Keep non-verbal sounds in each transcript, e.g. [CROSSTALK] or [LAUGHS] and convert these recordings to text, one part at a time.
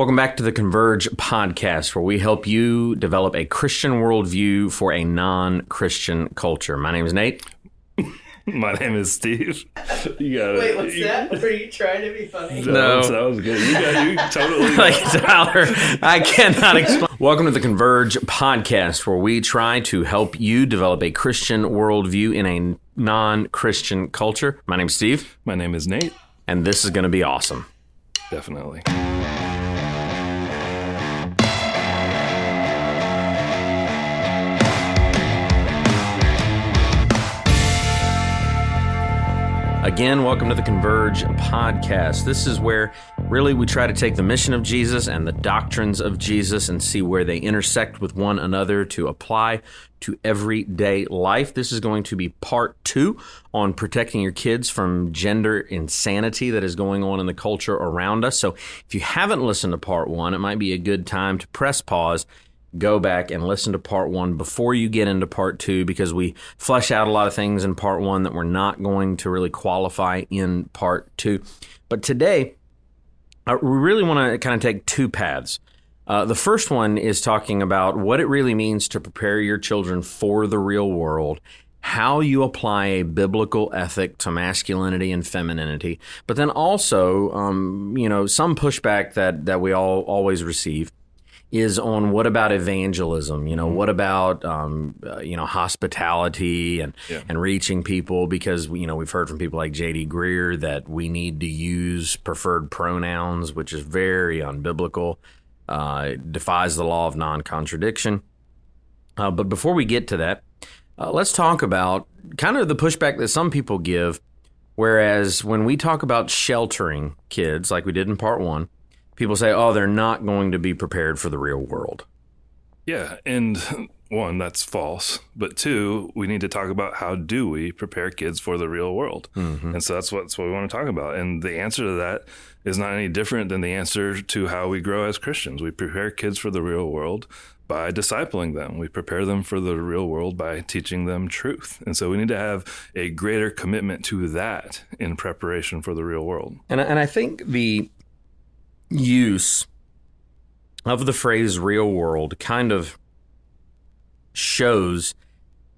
Welcome back to the Converge podcast, where we help you develop a Christian worldview for a non Christian culture. My name is Nate. [LAUGHS] My name is Steve. You got it. Wait, what's that? Were you trying to be funny? That, No. was, that was good. You got you totally. [LAUGHS] like Tyler, I cannot explain. Welcome to the Converge podcast, where we try to help you develop a Christian worldview in a non Christian culture. My name's Steve, My name is Nate. and this is going to be awesome. Definitely. Again, welcome to the Converge podcast. This is where really we try to take the mission of Jesus and the doctrines of Jesus and see where they intersect with one another to apply to everyday life. This is going to be part two on protecting your kids from gender insanity that is going on in the culture around us. So if you haven't listened to part one, it might be a good time to press pause go back and listen to part one before you get into part two because we flesh out a lot of things in part one that we're not going to really qualify in part two. But today, uh, we really want to kind of take two paths. Uh, the first one is talking about what it really means to prepare your children for the real world, how you apply a biblical ethic to masculinity and femininity, but then also, um, you know, some pushback that that we all always receive is on what about evangelism? You know, what about um, uh, you know hospitality and Yeah. and reaching people? Because you know we've heard from people like J.D. Greear that we need to use preferred pronouns, which is very unbiblical, uh, it defies the law of non-contradiction. Uh, but before we get to that, uh, let's talk about kind of the pushback that some people give. Whereas when we talk about sheltering kids, like we did in part one, people say, "Oh, they're not going to be prepared for the real world." Yeah, and one that's false, but two, we need to talk about how do we prepare kids for the real world, mm-hmm. and so that's what, that's what we want to talk about. And the answer to that is not any different than the answer to how we grow as Christians. We prepare kids for the real world by discipling them. We prepare them for the real world by teaching them truth. And so we need to have a greater commitment to that in preparation for the real world. And and I think the use of the phrase "real world" kind of shows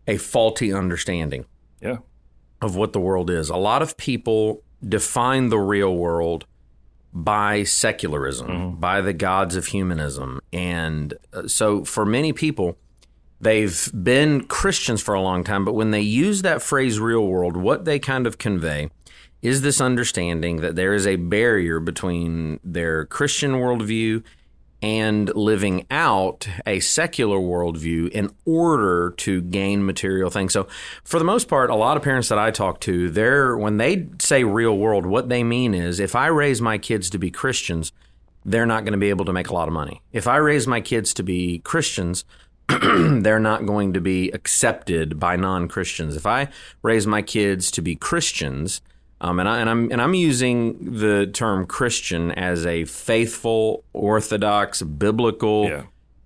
a faulty understanding Yeah. of what the world is. A lot of people define the real world by secularism, by the gods of humanism. And uh, so for many people, they've been Christians for a long time, but when they use that phrase real world, what they kind of convey is this understanding that there is a barrier between their Christian worldview and living out a secular worldview in order to gain material things. So, for the most part, a lot of parents that I talk to, they're when they say real world, what they mean is if I raise my kids to be Christians, they're not going to be able to make a lot of money. If I raise my kids to be Christians, [CLEARS THROAT] they're not going to be accepted by non-Christians. If I raise my kids to be Christians, um, and, I, and I'm and I'm using the term Christian as a faithful, orthodox, biblical. Yeah.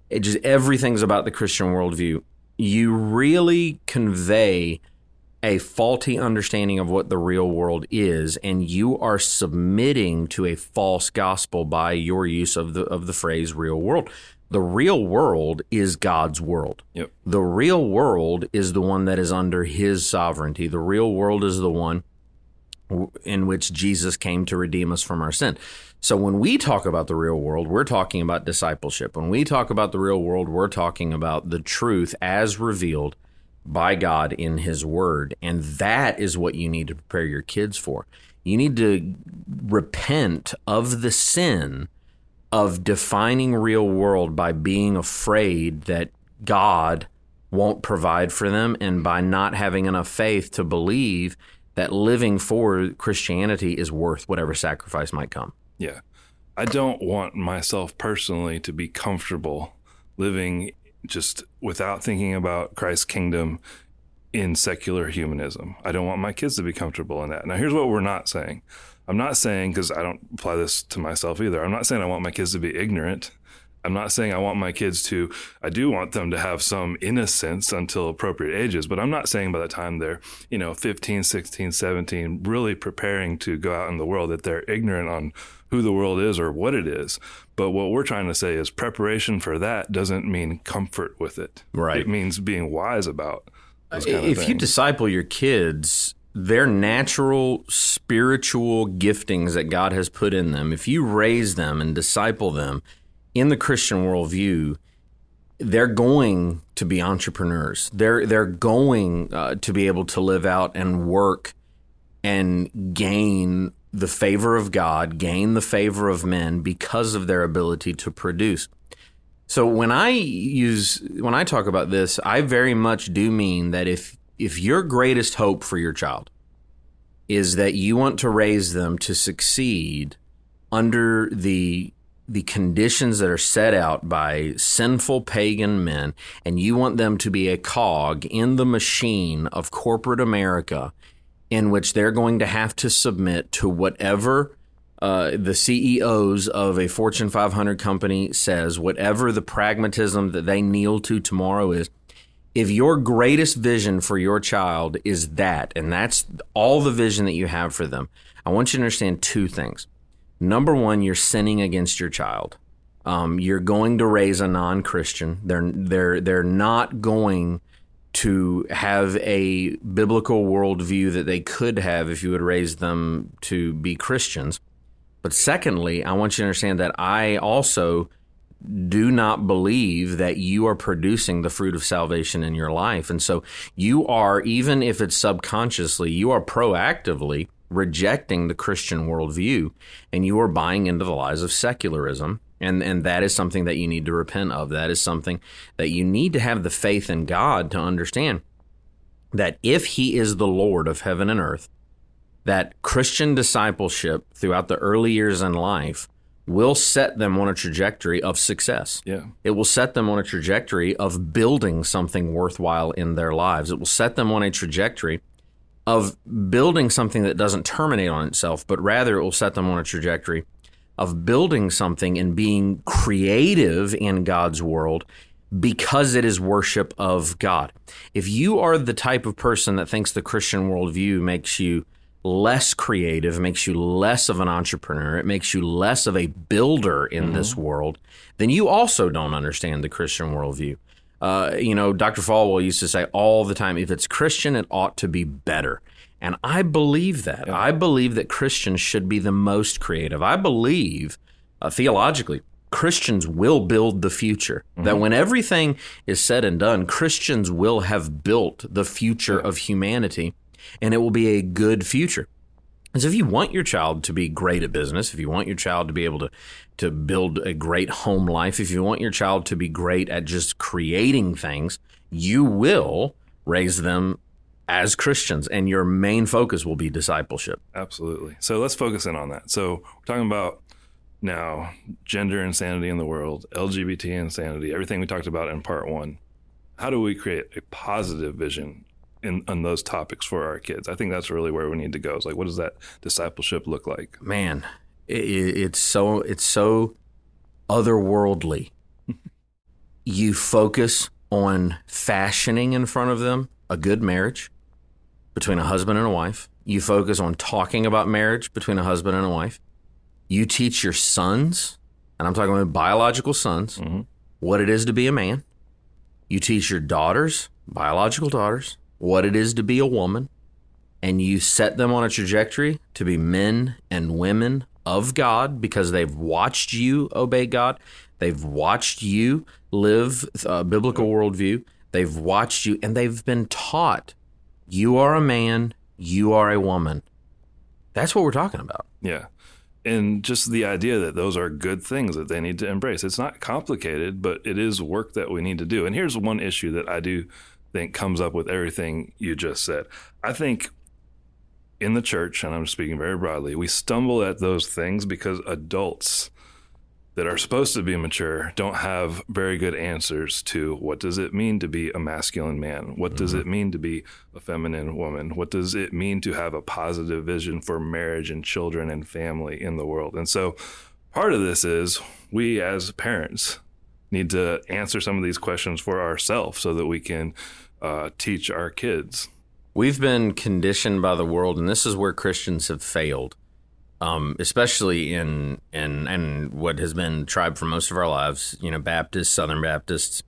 It just everything's about the Christian worldview. You really convey a faulty understanding of what the real world is, and you are submitting to a false gospel by your use of the of the phrase "real world." The real world is God's world. Yep. The real world is the one that is under His sovereignty. The real world is the one in which Jesus came to redeem us from our sin. So when we talk about the real world, we're talking about discipleship. When we talk about the real world, we're talking about the truth as revealed by God in His Word. And that is what you need to prepare your kids for. You need to repent of the sin of defining real world by being afraid that God won't provide for them and by not having enough faith to believe that living for Christianity is worth whatever sacrifice might come. Yeah. I don't want myself personally to be comfortable living just without thinking about Christ's kingdom in secular humanism. I don't want my kids to be comfortable in that. Now, here's what we're not saying. I'm not saying, because I don't apply this to myself either, I'm not saying I want my kids to be ignorant. I'm not saying I want my kids to, I do want them to have some innocence until appropriate ages, but I'm not saying by the time they're, you know, 15, 16, 17, really preparing to go out in the world that they're ignorant on who the world is or what it is. But what we're trying to say is preparation for that doesn't mean comfort with it. Right. It means being wise about those kind of if you disciple your kids, their natural spiritual giftings that God has put in them, if you raise them and disciple them in the Christian worldview, they're going to be entrepreneurs. They're they're going uh, to be able to live out and work and gain the favor of God, gain the favor of men because of their ability to produce. So when I use when I talk about this, I very much do mean that if if your greatest hope for your child is that you want to raise them to succeed under the the conditions that are set out by sinful pagan men and you want them to be a cog in the machine of corporate America in which they're going to have to submit to whatever uh, the CEOs of a Fortune 500 company says, whatever the pragmatism that they kneel to tomorrow is, if your greatest vision for your child is that, and that's all the vision that you have for them, I want you to understand two things. Number one, you're sinning against your child. Um, you're going to raise a non-Christian. They're they're they're not going to have a biblical worldview that they could have if you would raise them to be Christians. But secondly, I want you to understand that I also do not believe that you are producing the fruit of salvation in your life. And so you are, even if it's subconsciously, you are proactively rejecting the Christian worldview and you are buying into the lies of secularism. And, and that is something that you need to repent of. That is something that you need to have the faith in God to understand that if He is the Lord of heaven and earth, that Christian discipleship throughout the early years in life will set them on a trajectory of success. Yeah. It will set them on a trajectory of building something worthwhile in their lives. It will set them on a trajectory of building something that doesn't terminate on itself, but rather it will set them on a trajectory of building something and being creative in God's world because it is worship of God. If you are the type of person that thinks the Christian worldview makes you less creative, makes you less of an entrepreneur, it makes you less of a builder in mm-hmm. this world, then you also don't understand the Christian worldview. Uh, you know, Dr. Falwell used to say all the time if it's Christian, it ought to be better. And I believe that. I believe that Christians should be the most creative. I believe, uh, theologically, Christians will build the future. That when everything is said and done, Christians will have built the future of humanity and it will be a good future. And so if you want your child to be great at business, if you want your child to be able to to build a great home life, if you want your child to be great at just creating things, you will raise them as Christians and your main focus will be discipleship. Absolutely. So let's focus in on that. So we're talking about now gender insanity in the world, LGBT insanity, everything we talked about in part one. How do we create a positive vision in on those topics for our kids? I think that's really where we need to go. It's like, what does that discipleship look like? Man, it, it's so it's so otherworldly. [LAUGHS] you focus on fashioning in front of them a good marriage between a husband and a wife. You focus on talking about marriage between a husband and a wife. You teach your sons, and I'm talking about biological sons, mm-hmm. what it is to be a man. You teach your daughters, biological daughters, what it is to be a woman. And you set them on a trajectory to be men and women of God because they've watched you obey God. They've watched you live a biblical worldview. They've watched you and they've been taught you are a man, you are a woman. That's what we're talking about. Yeah. And just the idea that those are good things that they need to embrace. It's not complicated, but it is work that we need to do. And here's one issue that I do think comes up with everything you just said. I think in the church, and I'm speaking very broadly, we stumble at those things because adults that are supposed to be mature don't have very good answers to what does it mean to be a masculine man? What does mm-hmm. it mean to be a feminine woman? What does it mean to have a positive vision for marriage and children and family in the world? And so part of this is we as parents need to answer some of these questions for ourselves so that we can uh, teach our kids. We've been conditioned by the world, and this is where Christians have failed, um, especially in in and what has been tribe for most of our lives. You know, Baptists, Southern Baptists.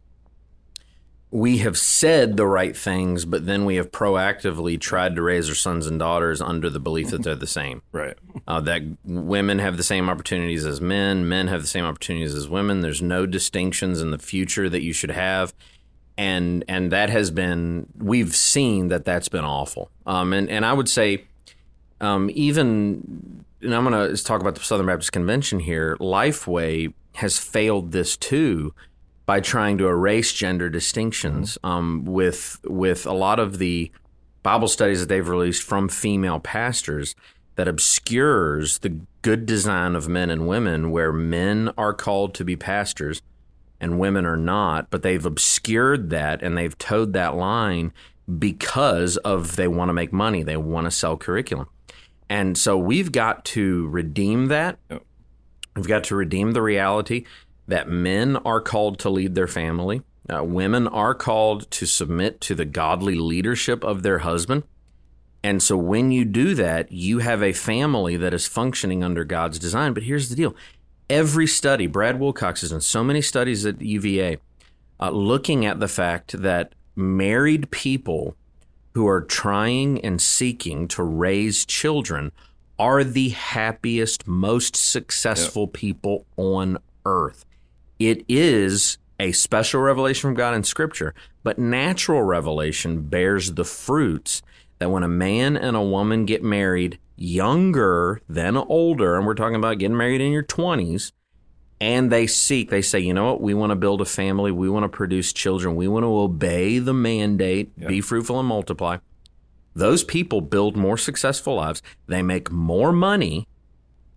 We have said the right things, but then we have proactively tried to raise our sons and daughters under the belief that they're the same. [LAUGHS] Right. Uh, that women have the same opportunities as men, men have the same opportunities as women. There's no distinctions in the future that you should have and and that has been we've seen that that's been awful. Um, and and I would say um, even and I'm going to talk about the Southern Baptist Convention here. Lifeway has failed this too by trying to erase gender distinctions um, with with a lot of the Bible studies that they've released from female pastors that obscures the good design of men and women, where men are called to be pastors and women are not, but they've obscured that and they've toed that line because of they want to make money, they want to sell curriculum. And so we've got to redeem that. We've got to redeem the reality that men are called to lead their family. Uh, women are called to submit to the godly leadership of their husband. And so when you do that, you have a family that is functioning under God's design. But here's the deal every study, Brad Wilcox has done so many studies at UVA uh, looking at the fact that married people who are trying and seeking to raise children are the happiest, most successful yep. people on earth. It is a special revelation from God in Scripture, but natural revelation bears the fruits that when a man and a woman get married, younger than older, and we're talking about getting married in your 20s, and they seek, they say, you know what, we want to build a family, we want to produce children, we want to obey the mandate, yep. be fruitful and multiply. Those people build more successful lives, they make more money,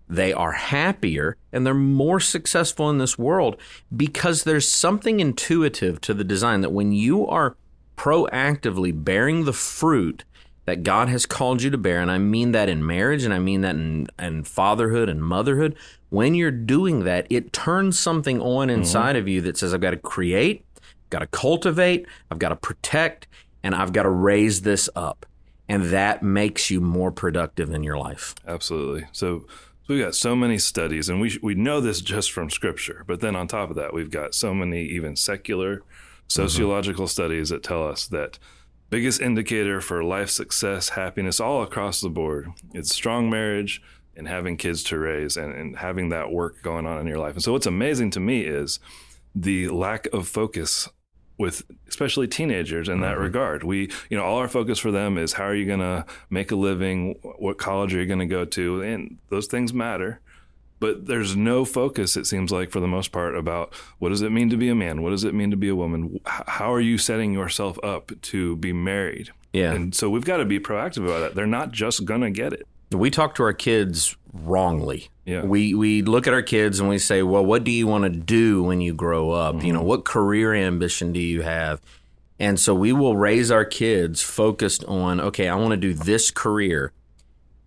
they are happier, and they're more successful in this world because there's something intuitive to the design that when you are proactively bearing the fruit that God has called you to bear, and I mean that in marriage and I mean that in, in fatherhood and motherhood, when you're doing that, it turns something on mm-hmm. inside mm-hmm. of you that says, I've got to create, I've got to cultivate, I've got to protect, and I've got to raise this up. And that makes you more productive in your life. Absolutely. So, so we've got so many studies, and we, we know this just from scripture. But then on top of that, we've got so many even secular mm-hmm. sociological mm-hmm. studies that tell us that biggest indicator for life success, happiness, all across the board. It's strong marriage and having kids to raise and, and having that work going on in your life. And so what's amazing to me is the lack of focus with especially teenagers in that mm-hmm. regard. We, you know, all our focus for them is how are you going to make a living? What college are you going to go to? And those things matter but there's no focus it seems like for the most part about what does it mean to be a man? What does it mean to be a woman? How are you setting yourself up to be married? Yeah. And so we've got to be proactive about that. They're not just gonna get it. We talk to our kids wrongly. Yeah. we we look at our kids and we say well what do you want to do when you grow up? Mm-hmm. you know what career ambition do you have? And so we will raise our kids focused on okay i want to do this career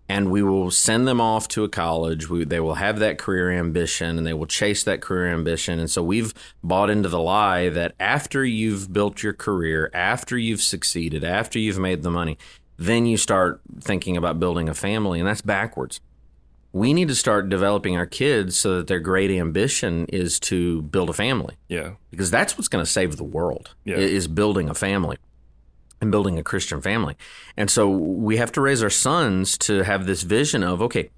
and we will send them off to a college. We, they will have that career ambition and they will chase that career ambition. And so we've bought into the lie that after you've built your career, after you've succeeded, after you've made the money, then you start thinking about building a family. And that's backwards. We need to start developing our kids so that their great ambition is to build a family. Yeah. Because that's what's going to save the world yeah. is building a family and building a Christian family. And so we have to raise our sons to have this vision of okay,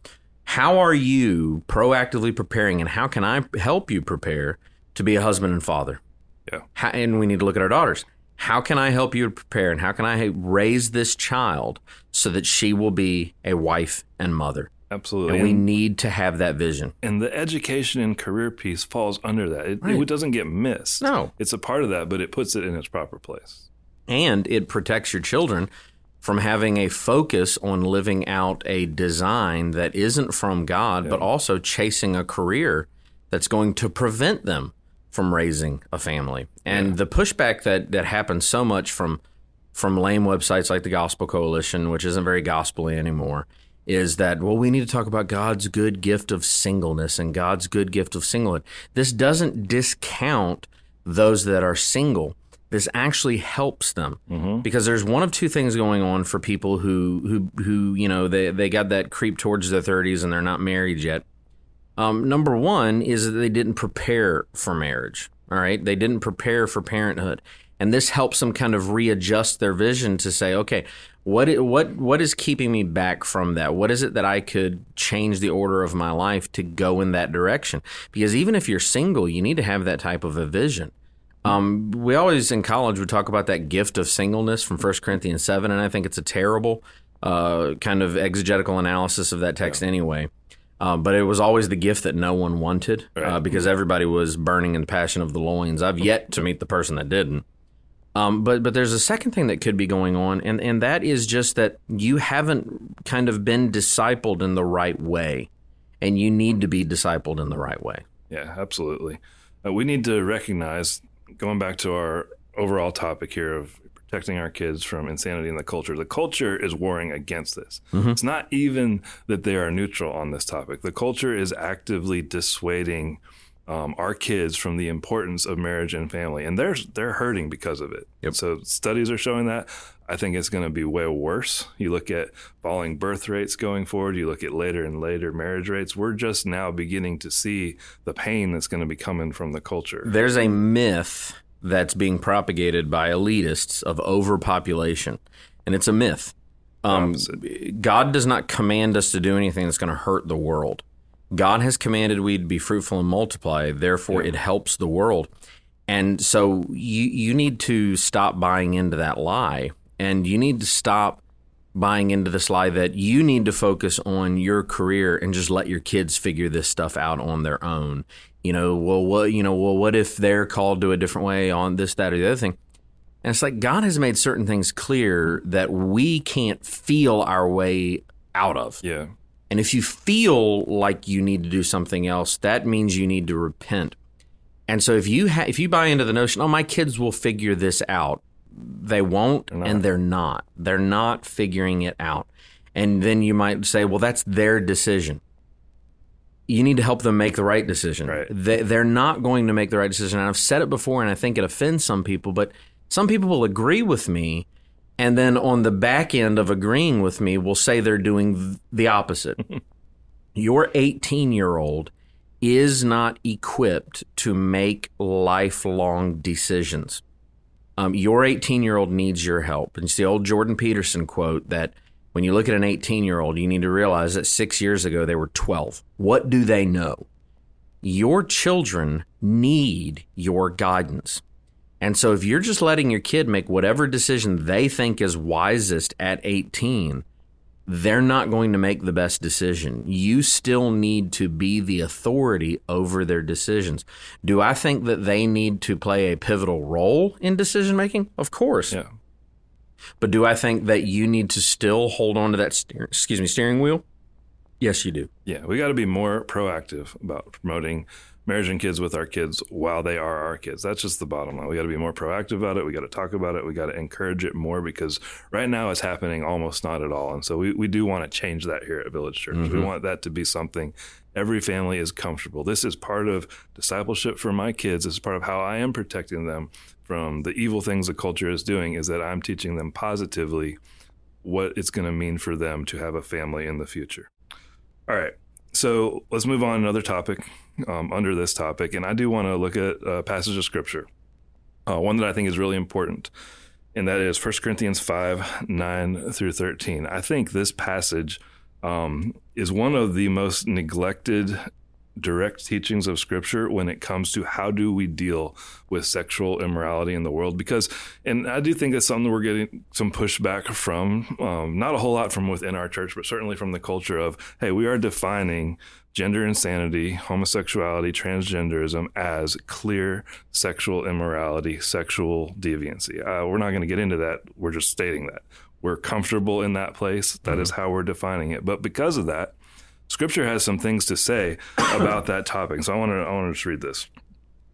how are you proactively preparing and how can I help you prepare to be a husband and father? Yeah. How, and we need to look at our daughters. How can I help you prepare and how can I raise this child so that she will be a wife and mother? Absolutely. And we need to have that vision. And the education and career piece falls under that. It, right. it doesn't get missed. No. It's a part of that, but it puts it in its proper place and it protects your children from having a focus on living out a design that isn't from God, yeah. but also chasing a career that's going to prevent them from raising a family. And yeah. the pushback that that happens so much from from lame websites like the Gospel Coalition, which isn't very gospelly anymore, is that well we need to talk about God's good gift of singleness and God's good gift of singlehood. This doesn't discount those that are single. This actually helps them because there's one of two things going on for people who who who you know they they got that creep towards their 30s and they're not married yet. Um, number one is that they didn't prepare for marriage. All right, they didn't prepare for parenthood, and this helps them kind of readjust their vision to say, okay, what what what is keeping me back from that? What is it that I could change the order of my life to go in that direction? Because even if you're single, you need to have that type of a vision. Um, we always in college would talk about that gift of singleness from 1 Corinthians 7, and I think it's a terrible uh, kind of exegetical analysis of that text anyway. Um, but it was always the gift that no one wanted uh, because everybody was burning in the passion of the loins. I've yet to meet the person that didn't. Um, but but there's a second thing that could be going on, and, and that is just that you haven't kind of been discipled in the right way, and you need to be discipled in the right way. Yeah, absolutely. Uh, we need to recognize, going back to our overall topic here of protecting our kids from insanity in the culture, the culture is warring against this. It's not even that they are neutral on this topic. The culture is actively dissuading um, our kids from the importance of marriage and family, and they're they're hurting because of it. Yep. So studies are showing that. I think it's going to be way worse. You look at falling birth rates going forward. You look at later and later marriage rates. We're just now beginning to see the pain that's going to be coming from the culture. There's a myth that's being propagated by elitists of overpopulation, and it's a myth. Um, God does not command us to do anything that's going to hurt the world. God has commanded we to be fruitful and multiply. Therefore, it helps the world. And so you you need to stop buying into that lie, and you need to stop buying into this lie that you need to focus on your career and just let your kids figure this stuff out on their own. You know, well, what you know, well, what if they're called to a different way on this, that, or the other thing? And it's like God has made certain things clear that we can't feel our way out of. Yeah. And if you feel like you need to do something else, that means you need to repent. And so if you ha- if you buy into the notion, oh, my kids will figure this out, they won't, not. and they're not. They're not figuring it out. And then you might say, well, that's their decision. You need to help them make the right decision. Right. They, they're not going to make the right decision. And I've said it before, and I think it offends some people, but some people will agree with me, and then on the back end of agreeing with me, will say they're doing the opposite. [LAUGHS] Your 18 year old is not equipped to make lifelong decisions. Um, your 18 year old needs your help. And it's the old Jordan Peterson quote that when you look at an 18 year old, you need to realize that six years ago they were 12. What do they know? Your children need your guidance. And so if you're just letting your kid make whatever decision they think is wisest at 18, they're not going to make the best decision. You still need to be the authority over their decisions. Do I think that they need to play a pivotal role in decision making? Of course. Yeah. But do I think that you need to still hold on to that steer, excuse me steering wheel? Yes, you do. Yeah, we got to be more proactive about promoting marriage and kids with our kids while they are our kids. That's just the bottom line. We got to be more proactive about it. We got to talk about it. We got to encourage it more because right now it's happening almost not at all. And so we, we do want to change that here at Village Church. We mm-hmm. want that to be something every family is comfortable. This is part of discipleship for my kids. This is part of how I am protecting them from the evil things the culture is doing is that I'm teaching them positively what it's going to mean for them to have a family in the future. All right. So let's move on to another topic um, under this topic. And I do want to look at a passage of scripture, uh, one that I think is really important. And that is 1 Corinthians 5 9 through 13. I think this passage um, is one of the most neglected direct teachings of scripture when it comes to how do we deal with sexual immorality in the world. Because and i do think that's something we're getting some pushback from um, not a whole lot from within our church but certainly from the culture of hey we are defining gender insanity homosexuality transgenderism as clear sexual immorality sexual deviancy. Uh, we're not going to get into that. We're just stating that. We're comfortable in that place. That is how we're defining it. But because of that Scripture has some things to say [COUGHS] about that topic. So I want to I want to just read this.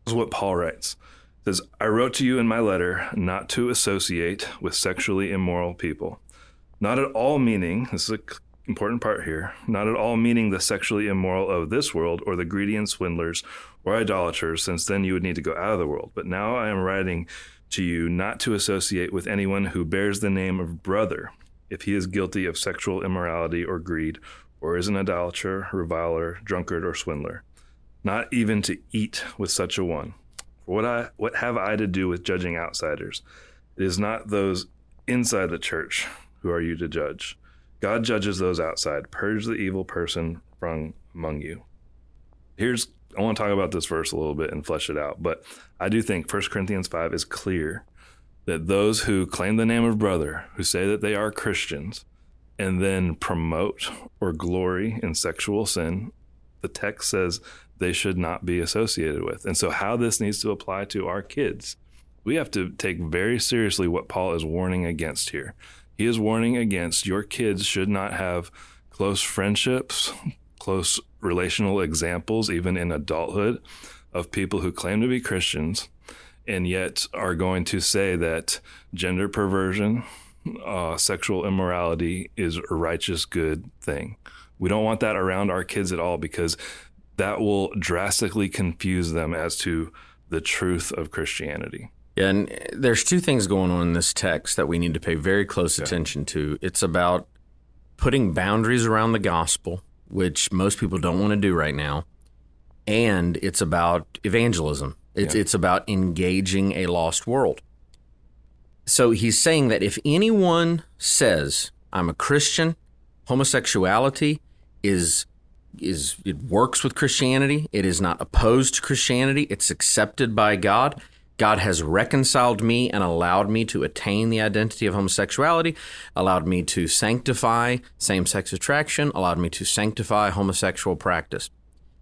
This is what Paul writes. It says, I wrote to you in my letter not to associate with sexually immoral people. Not at all meaning, this is an important part here, not at all meaning the sexually immoral of this world or the greedy and swindlers or idolaters, since then you would need to go out of the world. But now I am writing to you not to associate with anyone who bears the name of brother if he is guilty of sexual immorality or greed, or is an idolater, reviler, drunkard, or swindler. Not even to eat with such a one. For what I what have I to do with judging outsiders? It is not those inside the church who are you to judge. God judges those outside. Purge the evil person from among you. Here's I want to talk about this verse a little bit and flesh it out, but I do think 1 Corinthians 5 is clear that those who claim the name of brother, who say that they are Christians, and then promote or glory in sexual sin, the text says they should not be associated with. And so, how this needs to apply to our kids, we have to take very seriously what Paul is warning against here. He is warning against your kids should not have close friendships, close relational examples, even in adulthood, of people who claim to be Christians and yet are going to say that gender perversion, uh, sexual immorality is a righteous, good thing. We don't want that around our kids at all because that will drastically confuse them as to the truth of Christianity. Yeah, and there's two things going on in this text that we need to pay very close yeah. attention to. It's about putting boundaries around the gospel, which most people don't want to do right now, and it's about evangelism. It's, yeah. it's about engaging a lost world. So he's saying that if anyone says, I'm a Christian, homosexuality is is it works with Christianity. It is not opposed to Christianity. It's accepted by God. God has reconciled me and allowed me to attain the identity of homosexuality, allowed me to sanctify same sex attraction, allowed me to sanctify homosexual practice.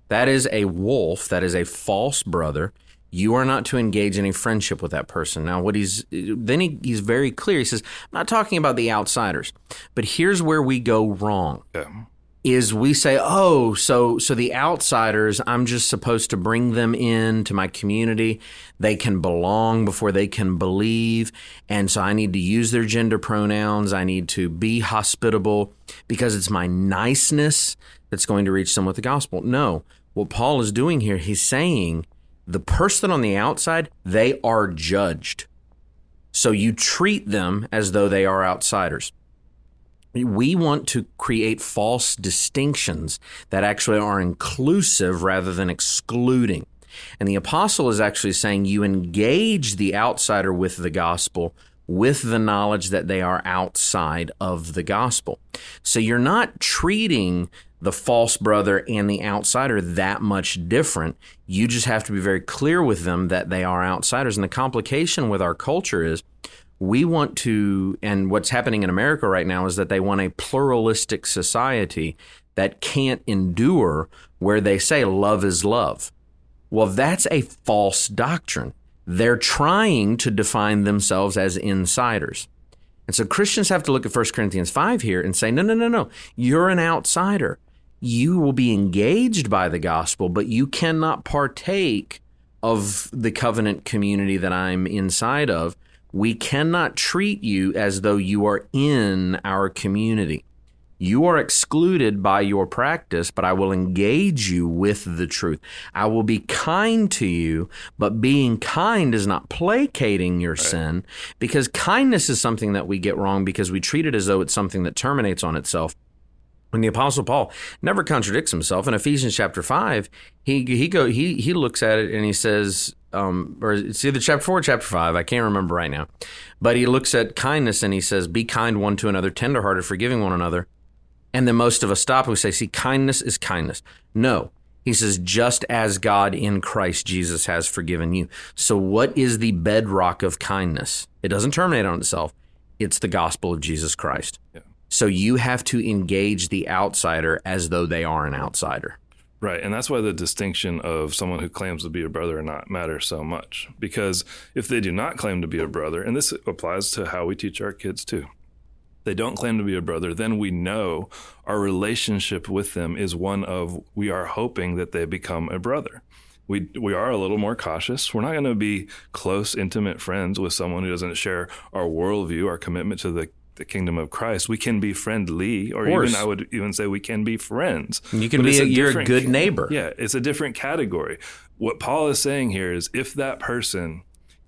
That is a wolf, that is a false brother, you are not to engage any friendship with that person. Now, what he's then he, he's very clear. He says, I'm not talking about the outsiders, but here's where we go wrong. Yeah. Is we say, oh, so so the outsiders, I'm just supposed to bring them in to my community. They can belong before they can believe, and so I need to use their gender pronouns. I need to be hospitable because it's my niceness that's going to reach them with the gospel. No, what Paul is doing here, he's saying the person on the outside, they are judged. So you treat them as though they are outsiders. We want to create false distinctions that actually are inclusive rather than excluding. And the apostle is actually saying you engage the outsider with the gospel with the knowledge that they are outside of the gospel. So you're not treating the false brother and the outsider that much different. You just have to be very clear with them that they are outsiders. And the complication with our culture is we want to, and what's happening in America right now is that they want a pluralistic society that can't endure where they say love is love. Well, that's a false doctrine. They're trying to define themselves as insiders. And so Christians have to look at 1 Corinthians 5 here and say, no, no, no, no, you're an outsider you will be engaged by the gospel, but you cannot partake of the covenant community that I'm inside of. We cannot treat you as though you are in our community. You are excluded by your practice, but I will engage you with the truth. I will be kind to you, but being kind is not placating your right. sin because kindness is something that we get wrong because we treat it as though it's something that terminates on itself when the apostle paul never contradicts himself in ephesians chapter 5 he he go he he looks at it and he says um, or it's either chapter 4 or chapter 5 i can't remember right now but he looks at kindness and he says be kind one to another tenderhearted forgiving one another and then most of us stop and we say see kindness is kindness no he says just as god in christ jesus has forgiven you so what is the bedrock of kindness it doesn't terminate on itself it's the gospel of jesus christ yeah. So you have to engage the outsider as though they are an outsider. Right. And that's why the distinction of someone who claims to be a brother or not matters so much. Because if they do not claim to be a brother, and this applies to how we teach our kids too, they don't claim to be a brother, then we know our relationship with them is one of we are hoping that they become a brother. We, we are a little more cautious. We're not going to be close, intimate friends with someone who doesn't share our worldview, our commitment to the the kingdom of Christ, we can be friendly, or even I would even say we can be friends. You can But be it's a, you're a good neighbor. Yeah, it's a different category. What Paul is saying here is if that person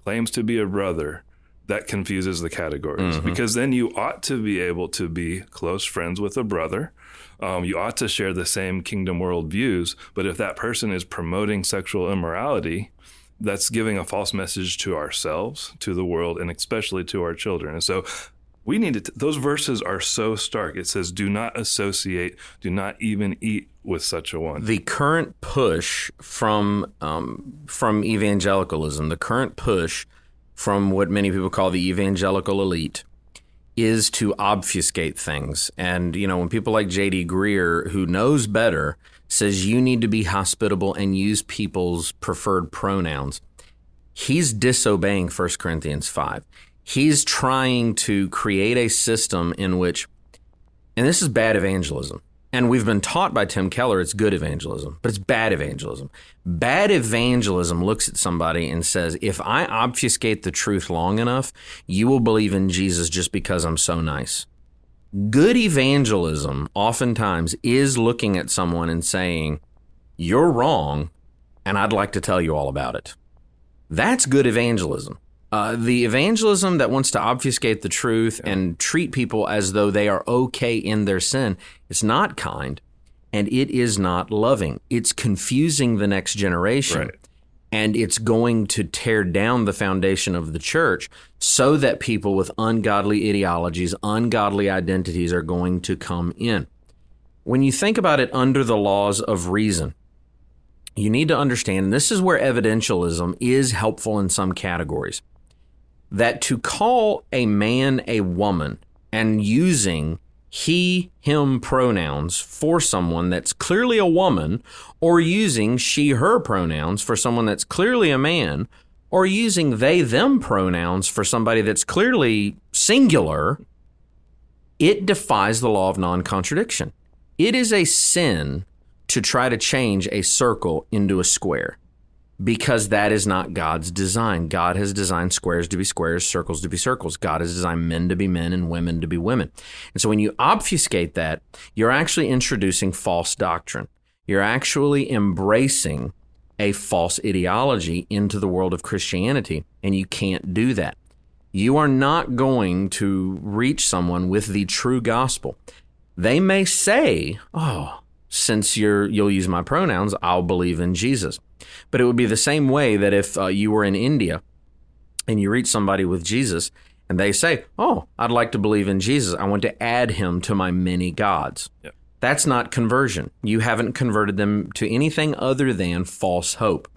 claims to be a brother, that confuses the categories Mm-hmm. because then you ought to be able to be close friends with a brother. Um, you ought to share the same kingdom world views. But if that person is promoting sexual immorality, that's giving a false message to ourselves, to the world, and especially to our children. And so we need to, those verses are so stark. It says, do not associate, do not even eat with such a one. the current push from um, from evangelicalism, the current push from what many people call the evangelical elite, is to obfuscate things. And you know, when people like J.D. Greear, who knows better, says you need to be hospitable and use people's preferred pronouns, he's disobeying 1 Corinthians five. He's trying to create a system in which and this is bad evangelism. And we've been taught by Tim Keller it's good evangelism, but it's bad evangelism. Bad evangelism looks at somebody and says, if I obfuscate the truth long enough, you will believe in Jesus just because I'm so nice. Good evangelism oftentimes is looking at someone and saying, You're wrong, and I'd like to tell you all about it. That's good evangelism. Uh, the evangelism that wants to obfuscate the truth and treat people as though they are okay in their sin, it's not kind and it is not loving. It's confusing the next generation. Right. And it's going to tear down the foundation of the church so that people with ungodly ideologies, ungodly identities are going to come in. When you think about it under the laws of reason, you need to understand, and this is where evidentialism is helpful in some categories, that to call a man a woman and using he, him pronouns for someone that's clearly a woman, or using she, her pronouns for someone that's clearly a man, or using they, them pronouns for somebody that's clearly singular, it defies the law of non contradiction. It is a sin to try to change a circle into a square because that is not God's design. God has designed squares to be squares, circles to be circles. God has designed men to be men and women to be women. And so when you obfuscate that, you're actually introducing false doctrine. You're actually embracing a false ideology into the world of Christianity, and you can't do that. You are not going to reach someone with the true gospel. They may say, "Oh, since you're you'll use my pronouns, I'll believe in Jesus." But it would be the same way that if uh, you were in India and you reach somebody with Jesus and they say, "Oh, I'd like to believe in Jesus. I want to add him to my many gods." Yeah. That's not conversion. You haven't converted them to anything other than false hope.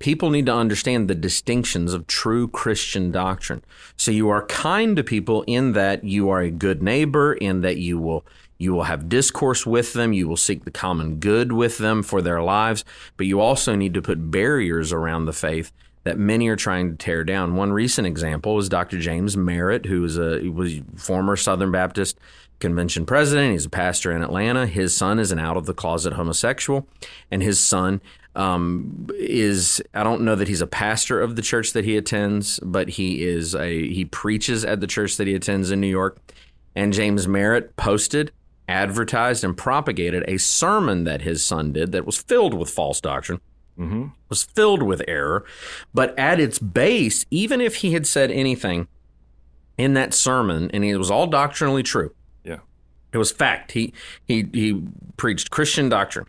People need to understand the distinctions of true Christian doctrine. So you are kind to people in that you are a good neighbor, in that you will you will have discourse with them, you will seek the common good with them for their lives, but you also need to put barriers around the faith that many are trying to tear down. One recent example is Dr. James Merritt, who is a was former Southern Baptist Convention president. He's a pastor in Atlanta. His son is an out of the closet homosexual, and his son um, is I don't know that he's a pastor of the church that he attends, but he is a he preaches at the church that he attends in New York. And James Merritt posted, advertised, and propagated a sermon that his son did that was filled with false doctrine mm-hmm. was filled with error. But at its base, even if he had said anything in that sermon and it was all doctrinally true, Yeah. it was fact. He he he preached Christian doctrine.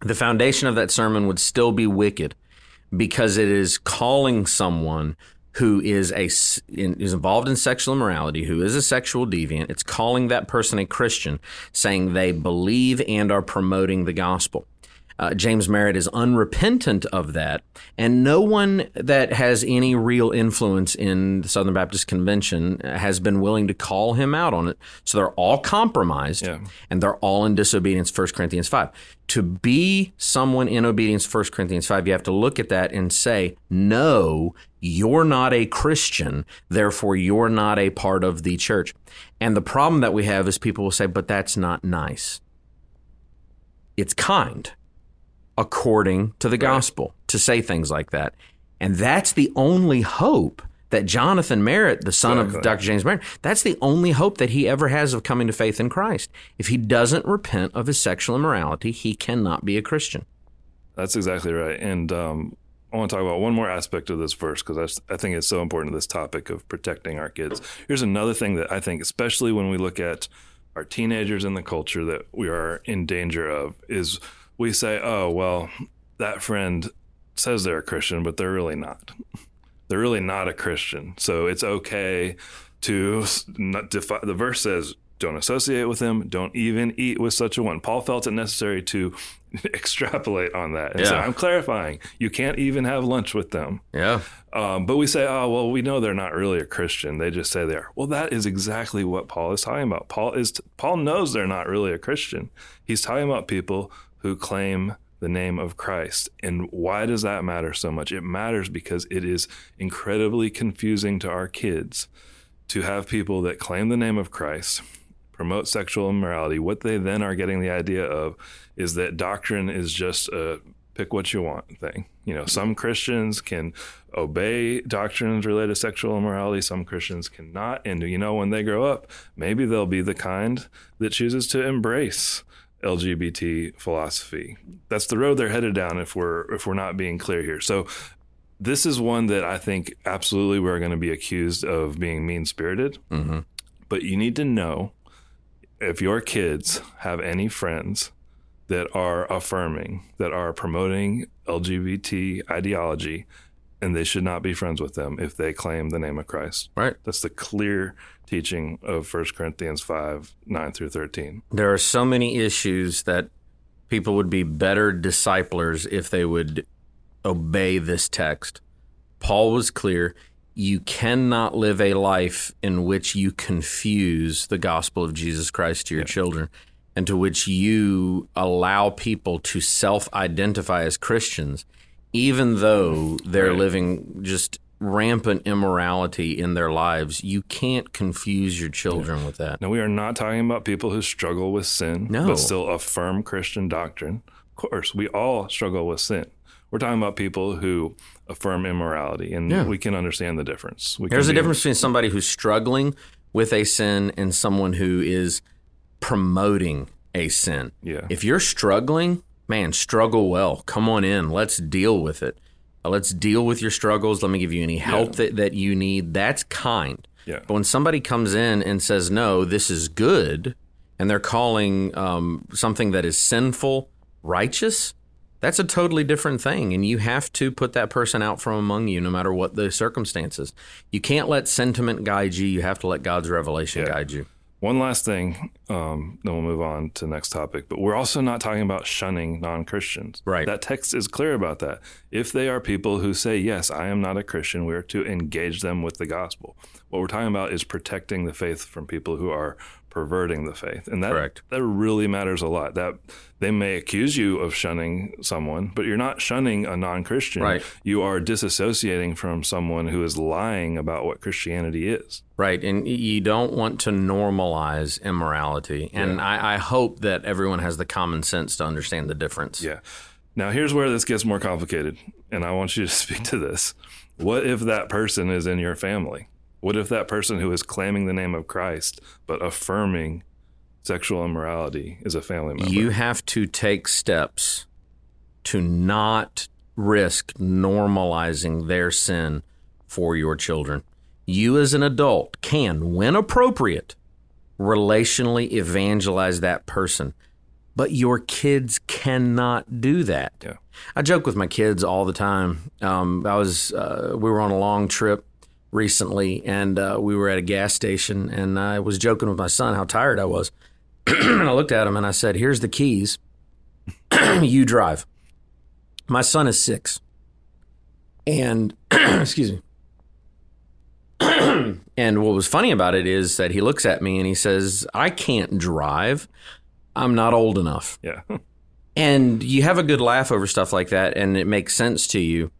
The foundation of that sermon would still be wicked because it is calling someone who is a is involved in sexual immorality, who is a sexual deviant. It's calling that person a Christian, saying they believe and are promoting the gospel. Uh, James Merritt is unrepentant of that, and no one that has any real influence in the Southern Baptist Convention has been willing to call him out on it. So they're all compromised, Yeah. and they're all in disobedience. 1 Corinthians five. To be someone in obedience, 1 Corinthians five, you have to look at that and say, "No, you're not a Christian. Therefore, you're not a part of the church." And the problem that we have is people will say, "But that's not nice." It's kind according to the gospel to say things like that. And that's the only hope that Jonathan Merritt, the son of Dr. James Merritt, that's the only hope that he ever has of coming to faith in Christ. If he doesn't repent of his sexual immorality, he cannot be a Christian. That's exactly right. And um, I want to talk about one more aspect of this verse because I think it's so important to this topic of protecting our kids. Here's another thing that I think, especially when we look at our teenagers in the culture that we are in danger of, is we say, oh, well, that friend says they're a Christian, but they're really not. They're really not a Christian. So it's okay to not defi- the verse says, don't associate with him, don't even eat with such a one. Paul felt it necessary to [LAUGHS] extrapolate on that. And so Yeah. I'm clarifying, you can't even have lunch with them. Yeah. Um, but we say, oh, well, we know they're not really a Christian. They just say they are. Well, that is exactly what Paul is talking about. Paul is Paul knows they're not really a Christian. He's talking about people who claim the name of Christ. And why does that matter so much? It matters because it is incredibly confusing to our kids to have people that claim the name of Christ promote sexual immorality. What they then are getting the idea of is that doctrine is just a pick what you want thing. You know, some Christians can obey doctrines related to sexual immorality, some Christians cannot. And you know, when they grow up, maybe they'll be the kind that chooses to embrace LGBT philosophy. That's the road they're headed down if we're if we're not being clear here. So this is one that I think absolutely we're going to be accused of being mean spirited. Mhm. But you need to know if your kids have any friends that are affirming, that are promoting LGBT ideology, and they should not be friends with them if they claim the name of Christ. Right. That's the clear teaching of 1 Corinthians 5 9 through 13. There are so many issues that people would be better disciplers if they would obey this text. Paul was clear. You cannot live a life in which you confuse the gospel of Jesus Christ to your children and to which you allow people to self identify as Christians, even though they're Right. living just rampant immorality in their lives. You can't confuse your children with that. Now, we are not talking about people who struggle with sin, No. but still affirm Christian doctrine. Of course, we all struggle with sin. We're talking about people who affirm immorality, and Yeah. we can understand the difference. We There's a difference between somebody who's struggling with a sin and someone who is promoting a sin. Yeah. If you're struggling, man, struggle well. Come on in. Let's deal with it. Uh, Let's deal with your struggles. Let me give you any help that, that you need. That's kind. Yeah. But when somebody comes in and says, no, this is good, and they're calling um, something that is sinful righteous, that's a totally different thing. And you have to put that person out from among you, no matter what the circumstances. You can't let sentiment guide you. You have to let God's revelation Yeah. guide you. One last thing, um, then we'll move on to the next topic. But we're also not talking about shunning non Christians. Right. That text is clear about that. If they are people who say, Yes, I am not a Christian, we are to engage them with the gospel. What we're talking about is protecting the faith from people who are perverting the faith. And that, Correct. that really matters a lot. That they may accuse you of shunning someone, but you're not shunning a non Christian. Right. You are disassociating from someone who is lying about what Christianity is. Right. And you don't want to normalize immorality. And I, I hope that everyone has the common sense to understand the difference. Yeah. Now, here's where this gets more complicated, and I want you to [LAUGHS] speak to this. What if that person is in your family? What if that person who is claiming the name of Christ but affirming sexual immorality is a family member? You have to take steps to not risk normalizing their sin for your children. You, as an adult, can, when appropriate, relationally evangelize that person. But your kids cannot do that. Yeah. I joke with my kids all the time. Um, I was uh, we were on a long trip recently, and uh, we were at a gas station, and I was joking with my son how tired I was. [CLEARS THROAT] and I looked at him and I said, "Here's the keys. [CLEARS THROAT] you drive." My son is six, and [CLEARS THROAT] excuse me. and what was funny about it is that he looks at me and he says, "I can't drive. I'm not old enough." Yeah. [LAUGHS] And you have a good laugh over stuff like that, and it makes sense to you.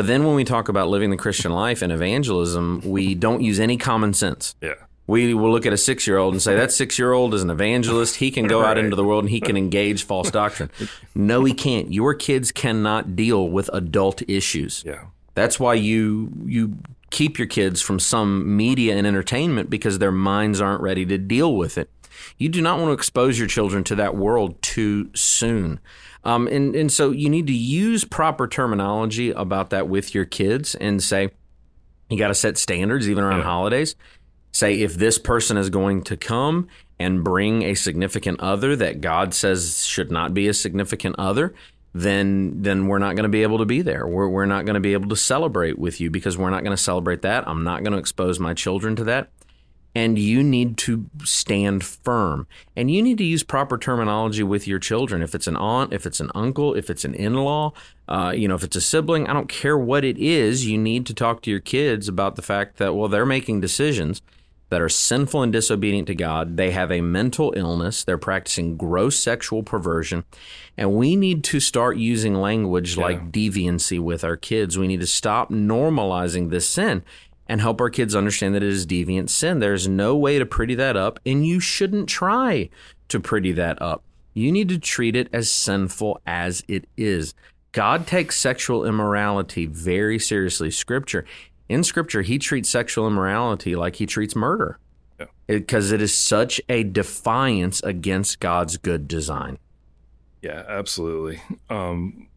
But then when we talk about living the Christian life and evangelism, we don't use any common sense. yeah. We will look at a six year old and say, that six year old is an evangelist. He can go out into the world and he can engage false doctrine. No, he can't. Your kids cannot deal with adult issues. Yeah. That's why you you keep your kids from some media and entertainment because their minds aren't ready to deal with it. You do not want to expose your children to that world too soon. Um, and, and so you need to use proper terminology about that with your kids and say, you got to set standards even around Yeah. holidays. Say, if this person is going to come and bring a significant other that God says should not be a significant other, then then we're not going to be able to be there. We're, we're not going to be able to celebrate with you because we're not going to celebrate that. I'm not going to expose my children to that and you need to stand firm. And you need to use proper terminology with your children. If it's an aunt if it's an uncle if it's an in-law uh, you know if it's a sibling i don't care what it is you need to talk to your kids about the fact that well they're making decisions that are sinful and disobedient to god. They have a mental illness. They're practicing gross sexual perversion. And we need to start using language like deviancy with our kids. We need to stop normalizing this sin and help our kids understand that it is deviant sin. There's no way to pretty that up, and you shouldn't try to pretty that up. You need to treat it as sinful as it is. God takes sexual immorality very seriously. Scripture, in Scripture, He treats sexual immorality like He treats murder Yeah. because it is such a defiance against God's good design. Yeah, absolutely. Um,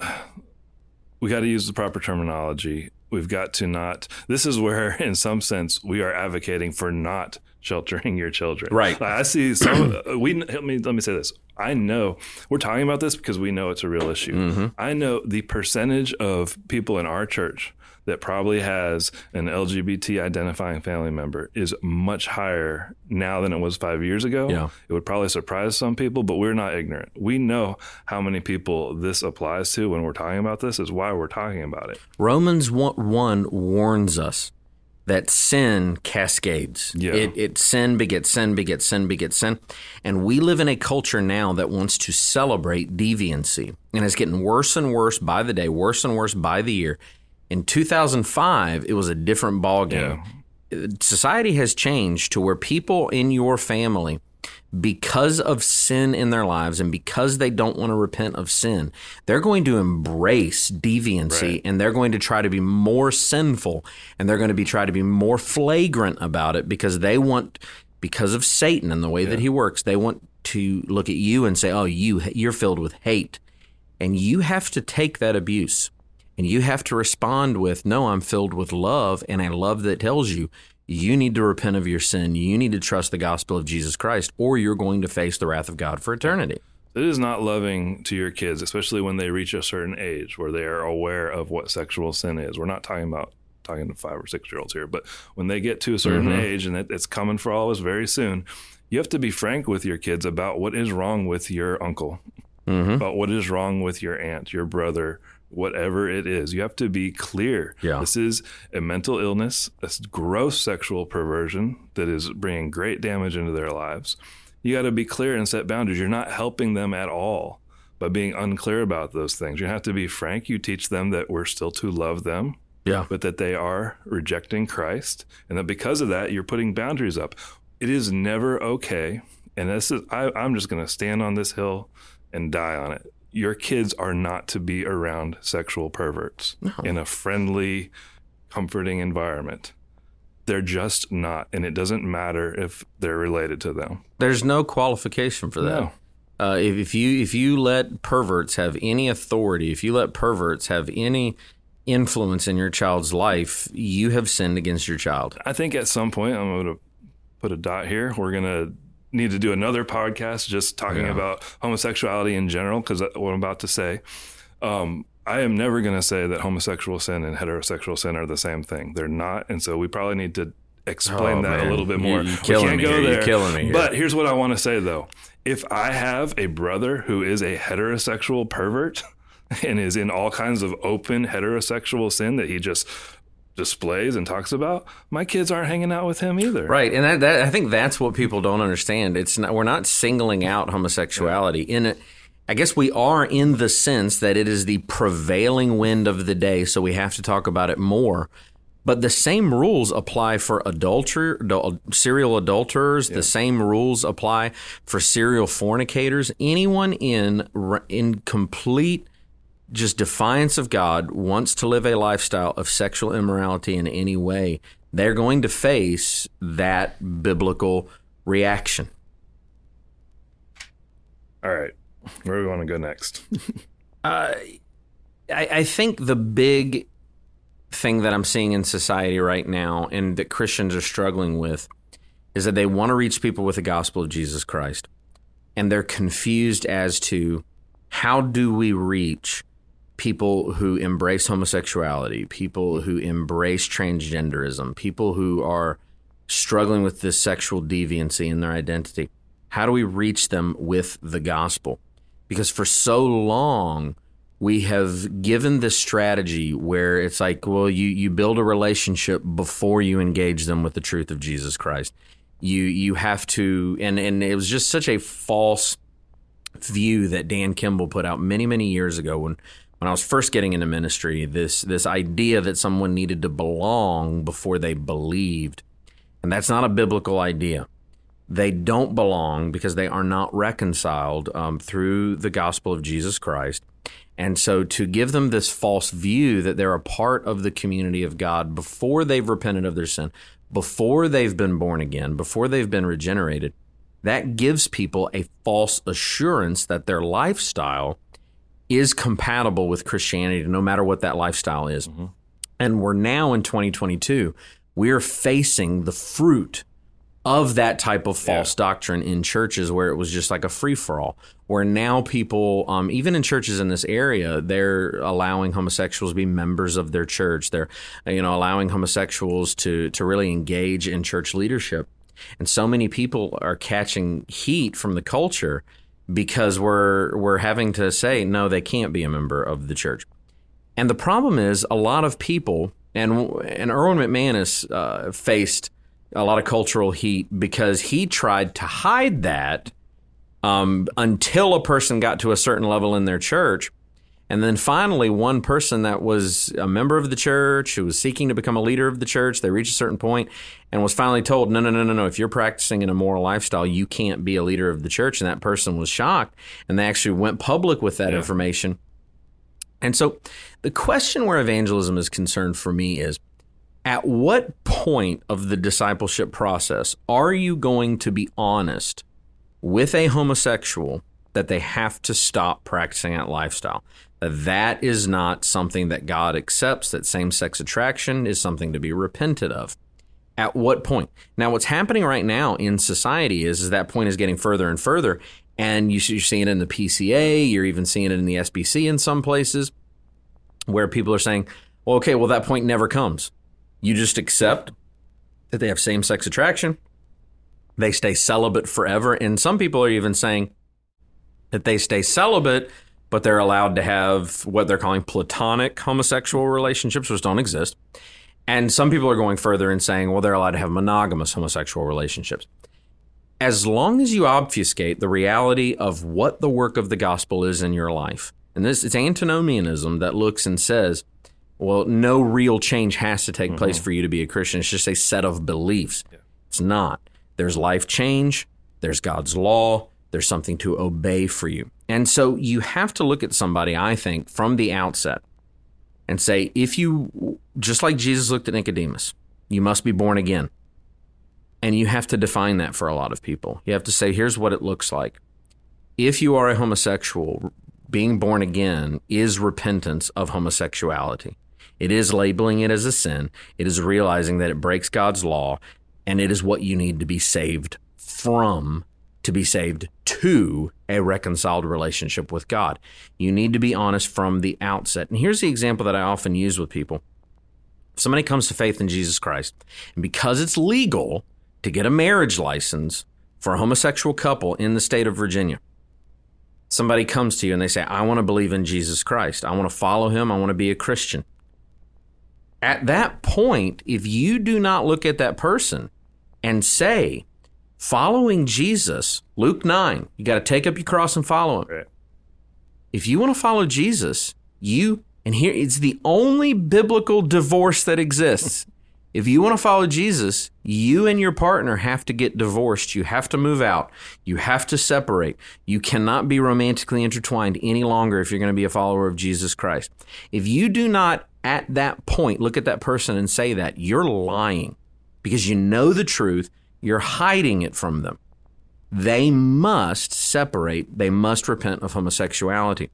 [SIGHS] we got to use the proper terminology. We've got to not. This is where, [LAUGHS] in some sense, we are advocating for not sheltering your children. Right. I see some. we let me let me say this. I know we're talking about this because we know it's a real issue. Mm-hmm. I know the percentage of people in our church that probably has an LGBT identifying family member is much higher now than it was five years ago. Yeah. It would probably surprise some people, but we're not ignorant. We know how many people this applies to when we're talking about this, is why we're talking about it. Romans 1, 1 warns us that sin cascades. Yeah. It, it sin begets sin begets sin begets sin. And we live in a culture now that wants to celebrate deviancy. And it's getting worse and worse by the day, worse and worse by the year. In 2005, it was a different ballgame. Society has changed to where people in your family because of sin in their lives and because they don't want to repent of sin, they're going to embrace deviancy Right. and they're going to try to be more sinful and they're going to be try to be more flagrant about it because they want because of Satan and the way that he works, they want to look at you and say, "Oh, you you're filled with hate." And you have to take that abuse and you have to respond with, No, I'm filled with love, and a love that tells you you need to repent of your sin. You need to trust the gospel of Jesus Christ, or you're going to face the wrath of God for eternity. It is not loving to your kids, especially when they reach a certain age where they are aware of what sexual sin is. We're not talking about talking to five or six year olds here, but when they get to a certain mm-hmm. age, and it, it's coming for all of us very soon, you have to be frank with your kids about what is wrong with your uncle, mm-hmm. about what is wrong with your aunt, your brother, whatever it is. You have to be clear. Yeah. This is a mental illness, a gross sexual perversion that is bringing great damage into their lives. You got to be clear and set boundaries. You're not helping them at all by being unclear about those things. You have to be frank. You teach them that we're still to love them, Yeah. but that they are rejecting Christ, and that because of that, you're putting boundaries up. It is never okay. And this is, I, I'm just going to stand on this hill and die on it. Your kids are not to be around sexual perverts in a friendly, comforting environment. They're just not. And it doesn't matter if they're related to them. There's no qualification for that. No. Uh, if, if you if you let perverts have any authority, if you let perverts have any influence in your child's life, you have sinned against your child. I think at some point I'm going to put a dot here. We're going to need to do another podcast just talking Yeah. about homosexuality in general because what I'm about to say. Um, I am never going to say that homosexual sin and heterosexual sin are the same thing. They're not, and so we probably need to explain Oh, that man. a little bit more. you we killing can't me go here. You're there. killing me here. But here's what I want to say though: if I have a brother who is a heterosexual pervert [LAUGHS] and is in all kinds of open heterosexual sin that he just displays and talks about, my kids aren't hanging out with him either. Right, and that, that I think that's what people don't understand. It's not we're not singling out homosexuality in it. I guess we are in the sense that it is the prevailing wind of the day, so we have to talk about it more. But the same rules apply for adulterer, adul- uh, serial adulterers. The same rules apply for serial fornicators. Anyone in in complete just defiance of God wants to live a lifestyle of sexual immorality in any way, they're going to face that biblical reaction. All right. Where do we want to go next? [LAUGHS] Uh, I, I think the big thing that I'm seeing in society right now and that Christians are struggling with is that they want to reach people with the gospel of Jesus Christ. And they're confused as to how do we reach people who embrace homosexuality, people who embrace transgenderism, people who are struggling with this sexual deviancy in their identity. How do we reach them with the gospel? Because for so long, we have given this strategy where it's like, well, you, you build a relationship before you engage them with the truth of Jesus Christ. You you have to and, and it was just such a false view that Dan Kimball put out many, many years ago when when I was first getting into ministry, this this idea that someone needed to belong before they believed. And that's not a biblical idea. They don't belong because they are not reconciled um, through the gospel of Jesus Christ. And so to give them this false view that they're a part of the community of God before they've repented of their sin, before they've been born again, before they've been regenerated, that gives people a false assurance that their lifestyle is compatible with Christianity, no matter what that lifestyle is. Mm-hmm. And we're now in 2022, we're facing the fruit of that type of false yeah. doctrine in churches where it was just like a free for all. Where now people, um, even in churches in this area, they're allowing homosexuals to be members of their church. They're, you know, allowing homosexuals to to really engage in church leadership. And so many people are catching heat from the culture because we're we're having to say no, they can't be a member of the church. And the problem is a lot of people, and and Erwin McManus uh, faced a lot of cultural heat because he tried to hide that um, until a person got to a certain level in their church. And then finally, one person that was a member of the church who was seeking to become a leader of the church, they reached a certain point and was finally told, no, no, no, no, no. If you're practicing an immoral lifestyle, you can't be a leader of the church. And that person was shocked. And they actually went public with that yeah. information. And so the question where evangelism is concerned for me is at what point of the discipleship process are you going to be honest with a homosexual that they have to stop practicing that lifestyle? That is not something that God accepts, that same sex attraction is something to be repented of. At what point? Now, what's happening right now in society is, is that point is getting further and further, and you, you're seeing it in the PCA, you're even seeing it in the SBC in some places, where people are saying, well, okay, well, that point never comes. You just accept that they have same sex attraction. They stay celibate forever. And some people are even saying that they stay celibate, but they're allowed to have what they're calling platonic homosexual relationships, which don't exist. And some people are going further and saying, well, they're allowed to have monogamous homosexual relationships. As long as you obfuscate the reality of what the work of the gospel is in your life, and this it's antinomianism that looks and says, well, no real change has to take mm-hmm. place for you to be a Christian. It's just a set of beliefs. Yeah. It's not. There's life change, there's God's law, there's something to obey for you. And so you have to look at somebody, I think, from the outset and say, if you, just like Jesus looked at Nicodemus, you must be born again. And you have to define that for a lot of people. You have to say, here's what it looks like. If you are a homosexual, being born again is repentance of homosexuality. It is labeling it as a sin. It is realizing that it breaks God's law, and it is what you need to be saved from to be saved to a reconciled relationship with God. You need to be honest from the outset. And here's the example that I often use with people. If somebody comes to faith in Jesus Christ, and because it's legal to get a marriage license for a homosexual couple in the state of Virginia, somebody comes to you and they say, I want to believe in Jesus Christ. I want to follow him. I want to be a Christian at that point, if you do not look at that person and say, following Jesus, Luke 9, you got to take up your cross and follow him. Right. If you want to follow Jesus, you, and here it's the only biblical divorce that exists. [LAUGHS] If you want to follow Jesus, you and your partner have to get divorced. You have to move out. You have to separate. You cannot be romantically intertwined any longer if you're going to be a follower of Jesus Christ. If you do not at that point look at that person and say that, you're lying because you know the truth. You're hiding it from them. They must separate. They must repent of homosexuality.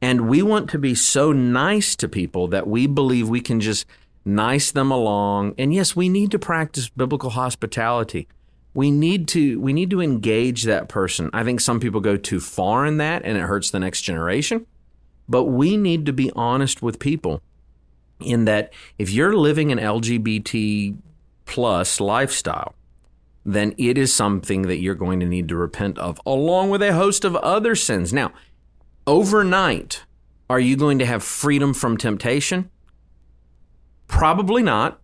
And we want to be so nice to people that we believe we can just nice them along. And yes, we need to practice biblical hospitality. We need to we need to engage that person. I think some people go too far in that and it hurts the next generation. But we need to be honest with people in that if you're living an LGBT plus lifestyle, then it is something that you're going to need to repent of, along with a host of other sins. Now, overnight, are you going to have freedom from temptation? Probably not.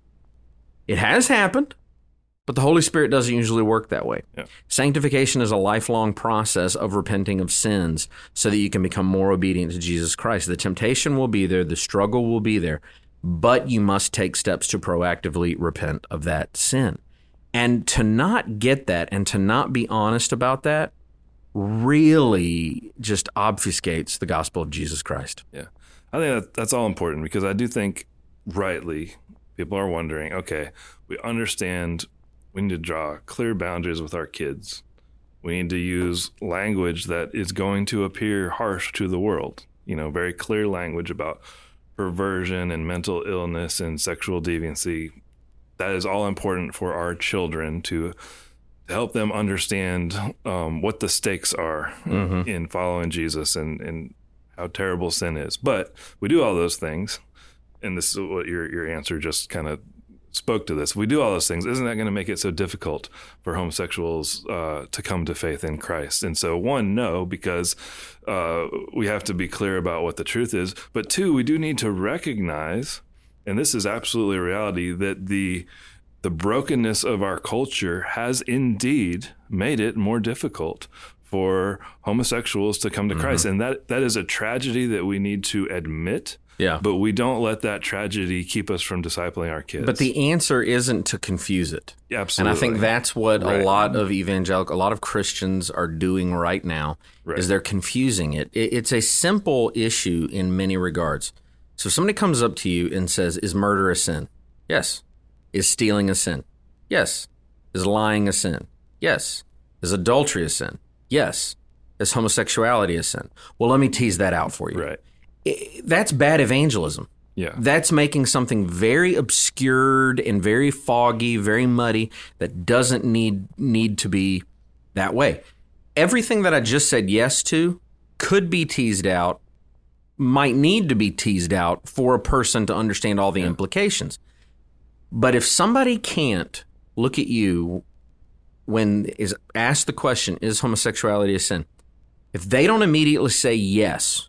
It has happened, but the Holy Spirit doesn't usually work that way. Yeah. Sanctification is a lifelong process of repenting of sins so that you can become more obedient to Jesus Christ. The temptation will be there, the struggle will be there, but you must take steps to proactively repent of that sin. And to not get that and to not be honest about that really just obfuscates the gospel of Jesus Christ. Yeah. I think that that's all important because I do think rightly people are wondering, okay, we understand we need to draw clear boundaries with our kids. We need to use language that is going to appear harsh to the world. You know, very clear language about perversion and mental illness and sexual deviancy. That is all important for our children to to help them understand um, what the stakes are in following Jesus and, and how terrible sin is. But we do all those things, and this is what your your answer just kind of spoke to this. We do all those things. Isn't that going to make it so difficult for homosexuals uh, to come to faith in Christ? And so, one, no, because uh, we have to be clear about what the truth is. But two, we do need to recognize, and this is absolutely a reality, that the the brokenness of our culture has indeed made it more difficult for homosexuals to come to mm-hmm. Christ. And that that is a tragedy that we need to admit. Yeah. But we don't let that tragedy keep us from discipling our kids. But the answer isn't to confuse it. Yeah, Absolutely. And I think that's what Right. a lot of evangelical, a lot of Christians are doing right now Right. is they're confusing it. it. It's a simple issue in many regards. So if somebody comes up to you and says, "Is murder a sin?" Yes. Is stealing a sin? Yes. Is lying a sin? Yes. Is adultery a sin? Yes. Is homosexuality a sin? Well, let me tease that out for you. right. I- That's bad evangelism. Yeah. That's making something very obscured and very foggy, very muddy that doesn't need need to be that way. Everything that I just said yes to could be teased out, might need to be teased out for a person to understand all the implications. But if somebody can't look at you when is asked the question, is homosexuality a sin? If they don't immediately say yes,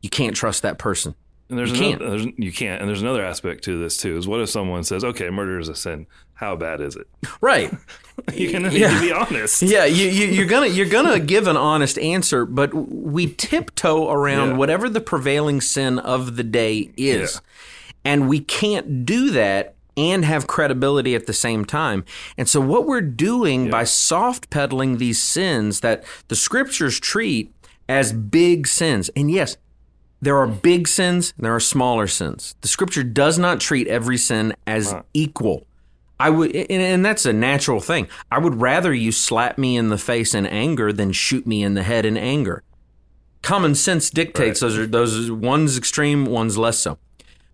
you can't trust that person. And there's You another, there's, you can't. And there's another aspect to this too. Is what if someone says, "Okay, murder is a sin. How bad is it?" Right. [LAUGHS] You're gonna Yeah. be honest. Yeah, you, you, you're gonna you're gonna give an honest answer, but we tiptoe around Yeah. whatever the prevailing sin of the day is, Yeah. and we can't do that and have credibility at the same time. And so, what we're doing by soft pedaling these sins that the scriptures treat as big sins, and yes, there are big sins and there are smaller sins. The scripture does not treat every sin as equal. I would, and, and that's a natural thing. I would rather you slap me in the face in anger than shoot me in the head in anger. Common sense dictates those are those one's extreme, one's less so.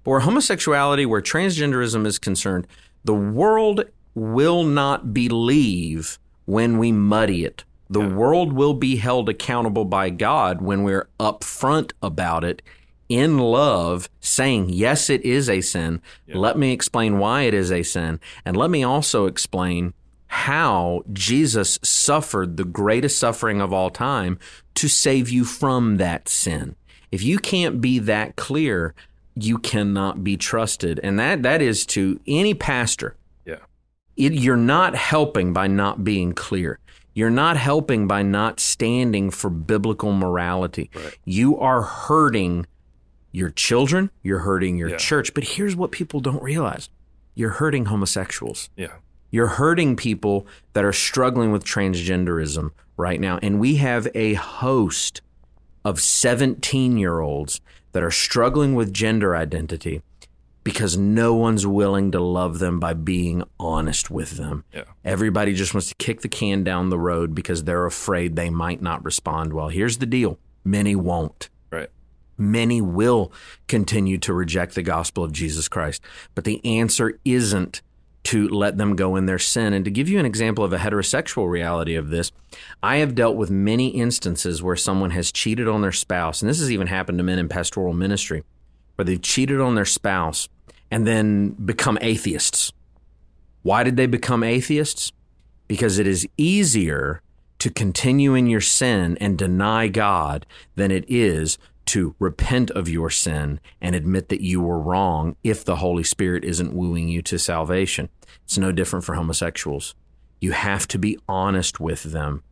But where homosexuality, where transgenderism is concerned, the world will not believe when we muddy it. The world will be held accountable by God when we're upfront about it in love, saying, Yes, it is a sin. Let me explain why it is a sin. And let me also explain how Jesus suffered the greatest suffering of all time to save you from that sin. If you can't be that clear, you cannot be trusted. And that, that is to any pastor Yeah. it, you're not helping by not being clear. You're not helping by not standing for biblical morality. You are hurting your children, you're hurting your Yeah. church. But here's what people don't realize you're hurting homosexuals. Yeah. You're hurting people that are struggling with transgenderism right now. And we have a host of 17 year olds that are struggling with gender identity because no one's willing to love them by being honest with them. Yeah. Everybody just wants to kick the can down the road because they're afraid they might not respond well. Here's the deal many won't. Right. Many will continue to reject the gospel of Jesus Christ. But the answer isn't to let them go in their sin. And to give you an example of a heterosexual reality of this, I have dealt with many instances where someone has cheated on their spouse, and this has even happened to men in pastoral ministry, where they've cheated on their spouse and then become atheists. Why did they become atheists? Because it is easier to continue in your sin and deny God than it is to repent of your sin and admit that you were wrong if the Holy Spirit isn't wooing you to salvation. It's no different for homosexuals. You have to be honest with them.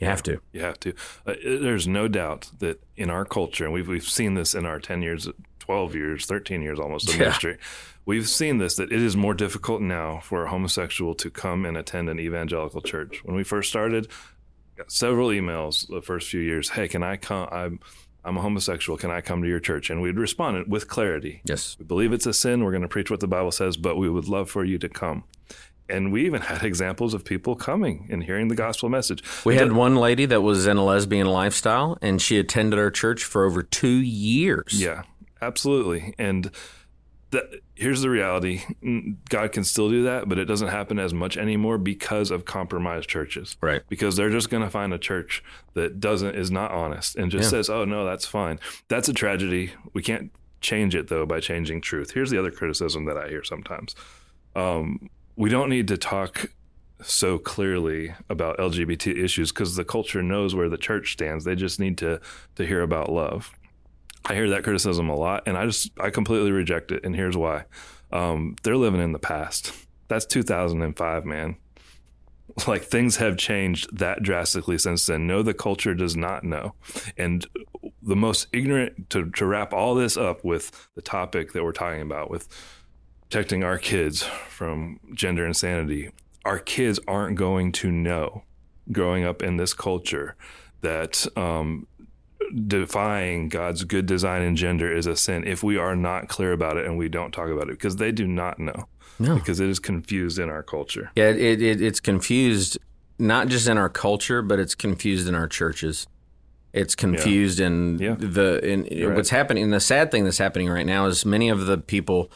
You have to. You have to. Uh, there's no doubt that in our culture, and we've we've seen this in our ten years, twelve years, thirteen years almost of Yeah. ministry. We've seen this that it is more difficult now for a homosexual to come and attend an evangelical church. When we first started, got several emails the first few years. Hey, can I come? I'm I'm a homosexual. Can I come to your church? And we'd respond with clarity. Yes. We believe it's a sin. We're going to preach what the Bible says, but we would love for you to come. And we even had examples of people coming and hearing the gospel message. We had one lady that was in a lesbian lifestyle and she attended our church for over two years. Yeah, absolutely. And that, here's the reality God can still do that, but it doesn't happen as much anymore because of compromised churches. Right. Because they're just going to find a church that doesn't, is not honest and just Yeah. says, oh, no, that's fine. That's a tragedy. We can't change it, though, by changing truth. Here's the other criticism that I hear sometimes. Um, we don't need to talk so clearly about LGBT issues because the culture knows where the church stands. They just need to to hear about love. I hear that criticism a lot, and I just I completely reject it. And here's why: um, they're living in the past. That's 2005, man. Like things have changed that drastically since then. No, the culture does not know, and the most ignorant to to wrap all this up with the topic that we're talking about with protecting our kids from gender insanity. Our kids aren't going to know growing up in this culture that um, defying God's good design and gender is a sin if we are not clear about it and we don't talk about it because they do not know No. because it is confused in our culture. Yeah, it, it, it's confused not just in our culture, but it's confused in our churches. It's confused in Yeah. the in You're what's happening. And the sad thing that's happening right now is many of the people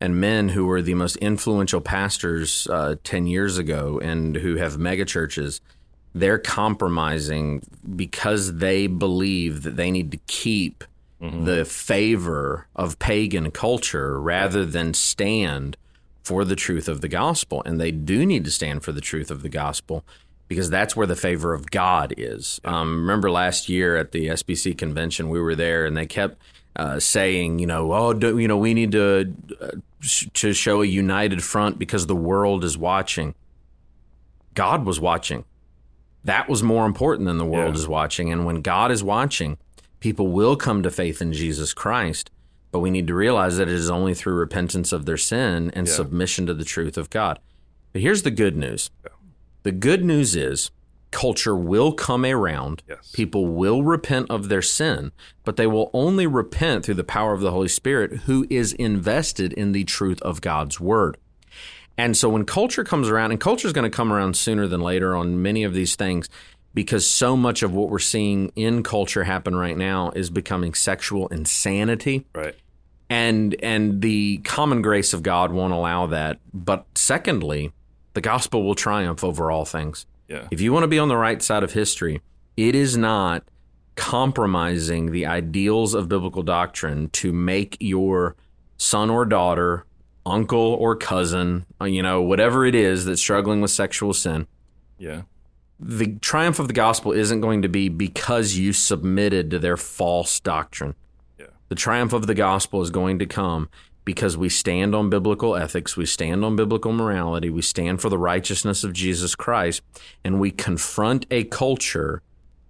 and men who were the most influential pastors uh, ten years ago and who have mega churches, they're compromising because they believe that they need to keep the favor of pagan culture rather than stand for the truth of the gospel. And they do need to stand for the truth of the gospel because that's where the favor of God is. Um, remember last year at the SBC convention, we were there and they kept uh, saying, you know, oh, do, you know, we need to uh, sh- to show a united front because the world is watching. God was watching. That was more important than the world Yeah. is watching. And when God is watching, people will come to faith in Jesus Christ. But we need to realize that it is only through repentance of their sin and Yeah. submission to the truth of God. But here's the good news the good news is culture will come around. Yes. People will repent of their sin, but they will only repent through the power of the Holy Spirit who is invested in the truth of God's word. And so when culture comes around, and culture is going to come around sooner than later on many of these things, because so much of what we're seeing in culture happen right now is becoming sexual insanity Right. and and the common grace of God won't allow that. But secondly, the gospel will triumph over all things. Yeah. If you want to be on the right side of history, it is not compromising the ideals of biblical doctrine to make your son or daughter, uncle or cousin, uh, you know, whatever it is that's struggling with sexual sin. Yeah. The triumph of the gospel isn't going to be because you submitted to their false doctrine. Yeah. The triumph of the gospel is going to come because we stand on biblical ethics, we stand on biblical morality, we stand for the righteousness of Jesus Christ, and we confront a culture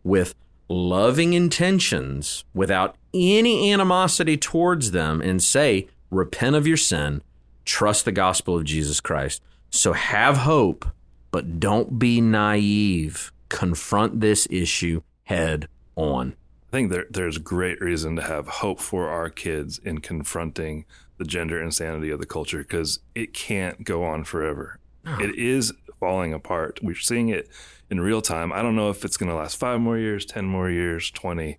with loving intentions without any animosity towards them and say, repent of your sin, trust the gospel of Jesus Christ. So have hope, but don't be naive. Confront this issue head on. I think there, there's great reason to have hope for our kids in confronting the gender insanity of the culture because it can't go on forever. It is falling apart. We're seeing it in real time. I don't know if it's going to last five more years, 10 more years, 20.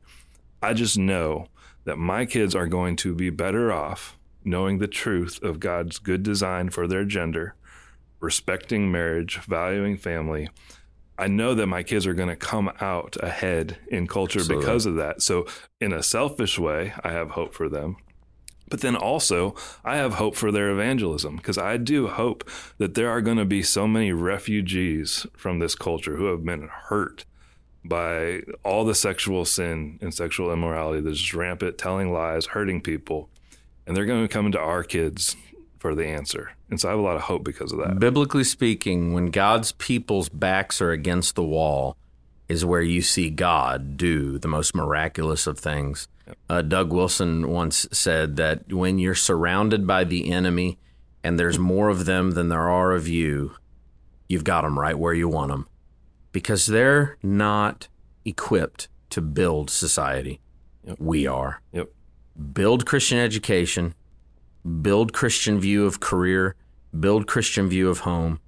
I just know that my kids are going to be better off knowing the truth of God's good design for their gender, respecting marriage, valuing family. I know that my kids are going to come out ahead in culture Absolutely. because of that. So, in a selfish way, I have hope for them. But then also, I have hope for their evangelism because I do hope that there are going to be so many refugees from this culture who have been hurt by all the sexual sin and sexual immorality that's rampant, telling lies, hurting people. And they're going to come into our kids for the answer. And so I have a lot of hope because of that. Biblically speaking, when God's people's backs are against the wall, is where you see God do the most miraculous of things. Uh, Doug Wilson once said that when you're surrounded by the enemy and there's more of them than there are of you, you've got them right where you want them because they're not equipped to build society. We are. Yep. Build Christian education, build Christian view of career, build Christian view of home,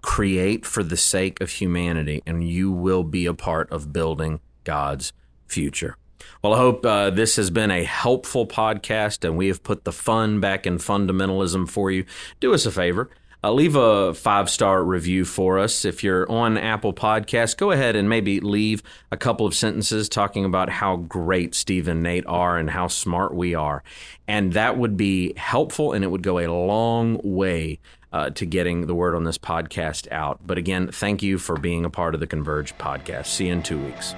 create for the sake of humanity, and you will be a part of building God's future. Well, I hope uh, this has been a helpful podcast and we have put the fun back in fundamentalism for you. Do us a favor. Uh, leave a five star review for us. If you're on Apple Podcasts, go ahead and maybe leave a couple of sentences talking about how great Steve and Nate are and how smart we are. And that would be helpful and it would go a long way uh, to getting the word on this podcast out. But again, thank you for being a part of the Converge podcast. See you in two weeks.